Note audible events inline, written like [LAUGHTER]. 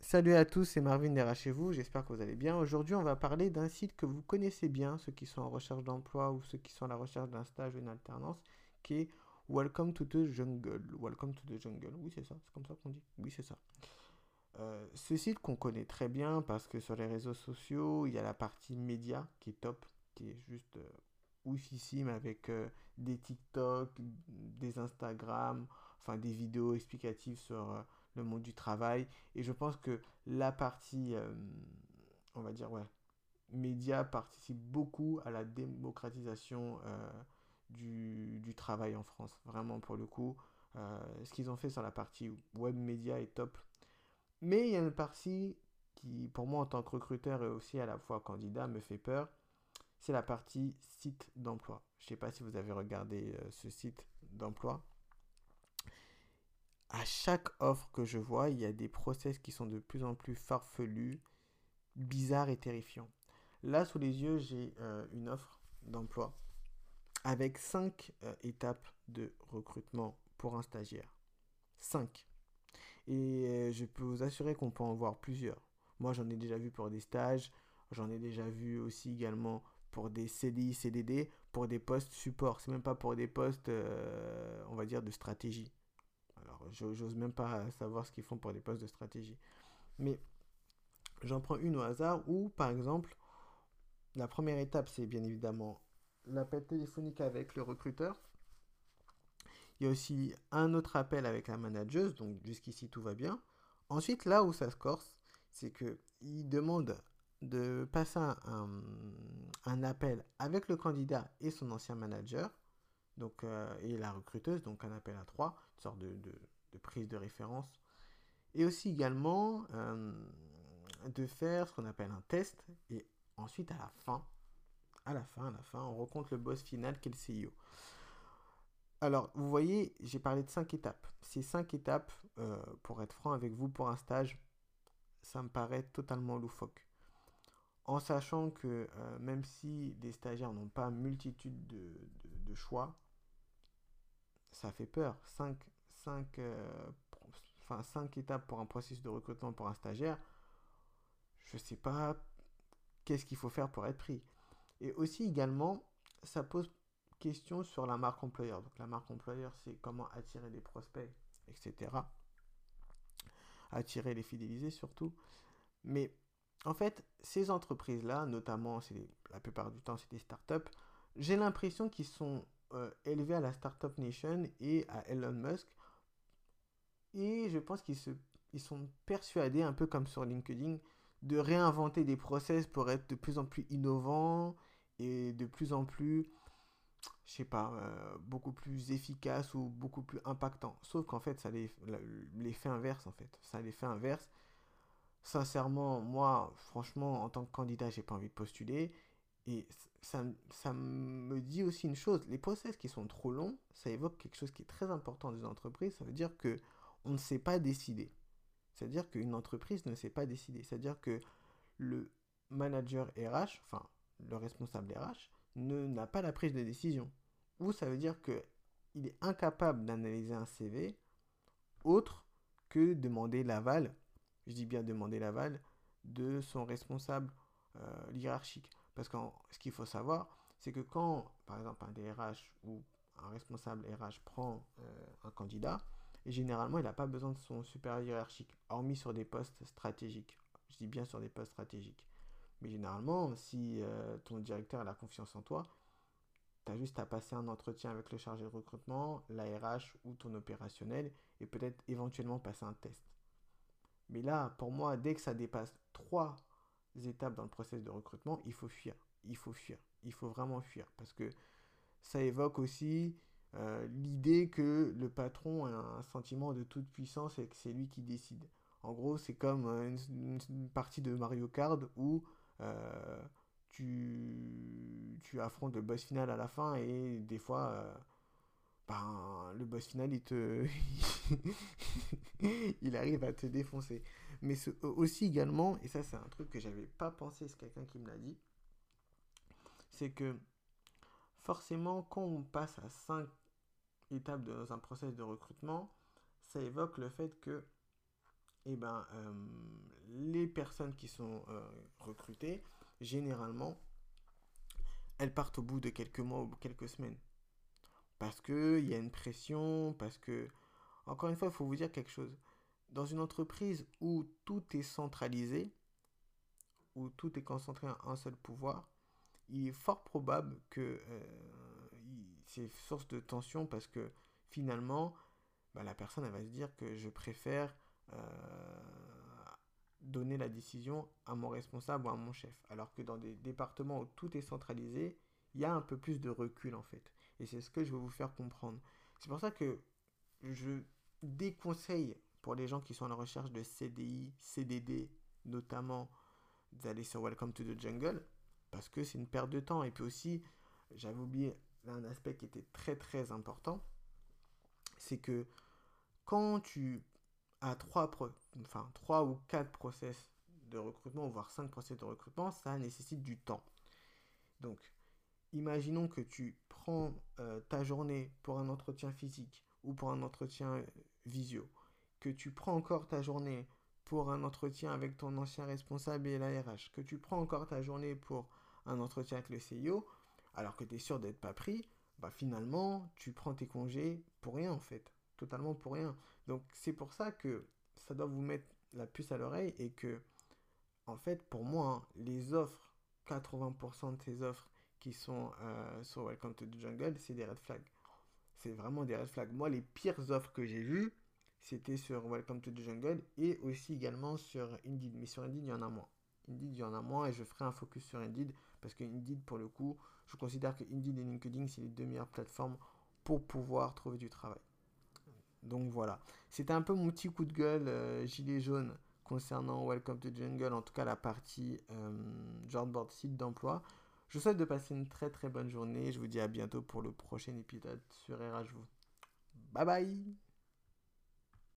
Salut à tous, c'est Marvin derrière chez vous, j'espère que vous allez bien. Aujourd'hui, on va parler d'un site que vous connaissez bien, ceux qui sont en recherche d'emploi ou ceux qui sont à la recherche d'un stage ou une alternance, qui est Welcome to the Jungle. Welcome to the Jungle, oui c'est ça, c'est comme ça qu'on dit. Oui c'est ça. Euh, ce site qu'on connaît très bien parce que sur les réseaux sociaux, il y a la partie média qui est top, qui est juste euh, oufissime avec euh, des TikTok, des Instagram, enfin des vidéos explicatives sur le monde du travail. Et je pense que la partie, euh, on va dire, ouais, média participe beaucoup à la démocratisation euh, du, du, travail en France. Vraiment, pour le coup, euh, ce qu'ils ont fait sur la partie web média est top. Mais il y a une partie qui, pour moi, en tant que recruteur et aussi à la fois candidat, me fait peur. C'est la partie site d'emploi. Je ne sais pas si vous avez regardé ce site d'emploi à chaque offre que je vois, il y a des process qui sont de plus en plus farfelus, bizarres et terrifiants. Là, sous les yeux, j'ai euh, une offre d'emploi avec 5 euh, étapes de recrutement pour un stagiaire. 5. Et euh, je peux vous assurer qu'on peut en voir plusieurs. Moi, j'en ai déjà vu pour des stages, j'en ai déjà vu aussi également pour des CDI, CDD, pour des postes support. C'est même pas pour des postes, on va dire, de stratégie. Alors, j'ose même pas savoir ce qu'ils font pour des postes de stratégie. Mais j'en prends une au hasard où, par exemple, la première étape, c'est bien évidemment l'appel téléphonique avec le recruteur. Il y a aussi un autre appel avec la manageuse, donc jusqu'ici tout va bien. Ensuite, là où ça se corse, c'est qu'il demande de passer un, appel avec le candidat et son ancien manager donc, euh, et la recruteuse, donc un appel à trois, une sorte de, de, prise de référence. Et aussi également euh, de faire ce qu'on appelle un test. Et ensuite, à la fin, à la fin, à la fin, on rencontre le boss final qui est le CEO. Alors, vous voyez, j'ai parlé de cinq étapes. Ces cinq étapes, euh, pour être franc avec vous, pour un stage, ça me paraît totalement loufoque. En sachant que même si des stagiaires n'ont pas multitude de, choix, ça fait peur. 5 cinq, euh, cinq étapes pour un processus de recrutement pour un stagiaire, je ne sais pas qu'est-ce qu'il faut faire pour être pris. Et aussi également, ça pose question sur la marque employeur. Donc la marque employeur, c'est comment attirer des prospects, etc. Attirer les fidéliser surtout. Mais en fait, ces entreprises-là, notamment, la plupart du temps, c'est des startups, j'ai l'impression qu'ils sont euh, élevé à la Startup Nation et à Elon Musk. Et je pense qu'ils sont persuadés, un peu comme sur LinkedIn, de réinventer des process pour être de plus en plus innovants et de plus en plus, je sais pas, euh, beaucoup plus efficaces ou beaucoup plus impactants. Sauf qu'en fait, ça en fait. Ça l'effet inverse. Sincèrement, moi, franchement, en tant que candidat, j'ai pas envie de postuler. Et ça, me dit aussi une chose, les process qui sont trop longs, ça évoque quelque chose qui est très important dans une entreprise, ça veut dire que on ne sait pas décider. C'est-à-dire qu'une entreprise ne sait pas décider. C'est-à-dire que le manager RH, enfin le responsable RH, n'a pas la prise de décision. Ou ça veut dire que il est incapable d'analyser un CV autre que demander l'aval, je dis bien demander l'aval, de son responsable euh, hiérarchique. Parce que ce qu'il faut savoir, c'est que quand, par exemple, un DRH ou un responsable RH prend euh, un candidat, et généralement, il n'a pas besoin de son supérieur hiérarchique, hormis sur des postes stratégiques. Je dis bien sur des postes stratégiques. Mais généralement, si euh, ton directeur a la confiance en toi, tu as juste à passer un entretien avec le chargé de recrutement, l'ARH ou ton opérationnel, et peut-être éventuellement passer un test. Mais là, pour moi, dès que ça dépasse trois étapes dans le processus de recrutement, il faut fuir. Il faut fuir. Il faut vraiment fuir. Parce que ça évoque aussi euh, l'idée que le patron a un sentiment de toute puissance et que c'est lui qui décide. En gros, c'est comme euh, une, partie de Mario Kart où euh, tu, tu affrontes le boss final à la fin et des fois, ben, le boss final, il te... [LAUGHS] [LAUGHS] il arrive à te défoncer. Mais aussi également, et ça c'est un truc que j'avais pas pensé, c'est quelqu'un qui me l'a dit, c'est que forcément, quand on passe à 5 étapes dans un process de recrutement, ça évoque le fait que eh ben, euh, les personnes qui sont euh, recrutées, généralement, elles partent au bout de quelques mois ou quelques semaines. Parce qu'il y a une pression, parce que, encore une fois, il faut vous dire quelque chose. Dans une entreprise où tout est centralisé, où tout est concentré en un seul pouvoir, il est fort probable que euh, c'est source de tension parce que finalement, bah, la personne va se dire que je préfère euh, donner la décision à mon responsable ou à mon chef. Alors que dans des départements où tout est centralisé, il y a un peu plus de recul en fait. Et c'est ce que je veux vous faire comprendre. C'est pour ça que je déconseille pour les gens qui sont à la recherche de CDI, CDD, notamment d'aller sur Welcome to the Jungle, parce que c'est une perte de temps. Et puis aussi, j'avais oublié un aspect qui était très très important, c'est que quand tu as trois ou quatre process de recrutement, voire cinq process de recrutement, ça nécessite du temps. Donc, imaginons que tu prends euh, ta journée pour un entretien physique ou pour un entretien euh, visio, que tu prends encore ta journée pour un entretien avec ton ancien responsable et la RH, que tu prends encore ta journée pour un entretien avec le CIO, alors que tu es sûr d'être pas pris, bah finalement, tu prends tes congés pour rien en fait, totalement pour rien. Donc c'est pour ça que ça doit vous mettre la puce à l'oreille et que, en fait, pour moi, hein, les offres, 80% de ces offres qui sont euh, sur Welcome to the Jungle, c'est des red flags. C'est vraiment des red flags. Moi, les pires offres que j'ai vues, c'était sur Welcome to the Jungle et aussi également sur Indeed. Mais sur Indeed, il y en a moins. Indeed, il y en a moins et je ferai un focus sur Indeed parce que Indeed, pour le coup, je considère que Indeed et LinkedIn, c'est les deux meilleures plateformes pour pouvoir trouver du travail. Donc voilà, c'était un peu mon petit coup de gueule euh, gilet jaune concernant Welcome to Jungle, en tout cas la partie euh, site d'emploi. Je vous souhaite de passer une très très bonne journée. Je vous dis à bientôt pour le prochain épisode sur RH. Bye bye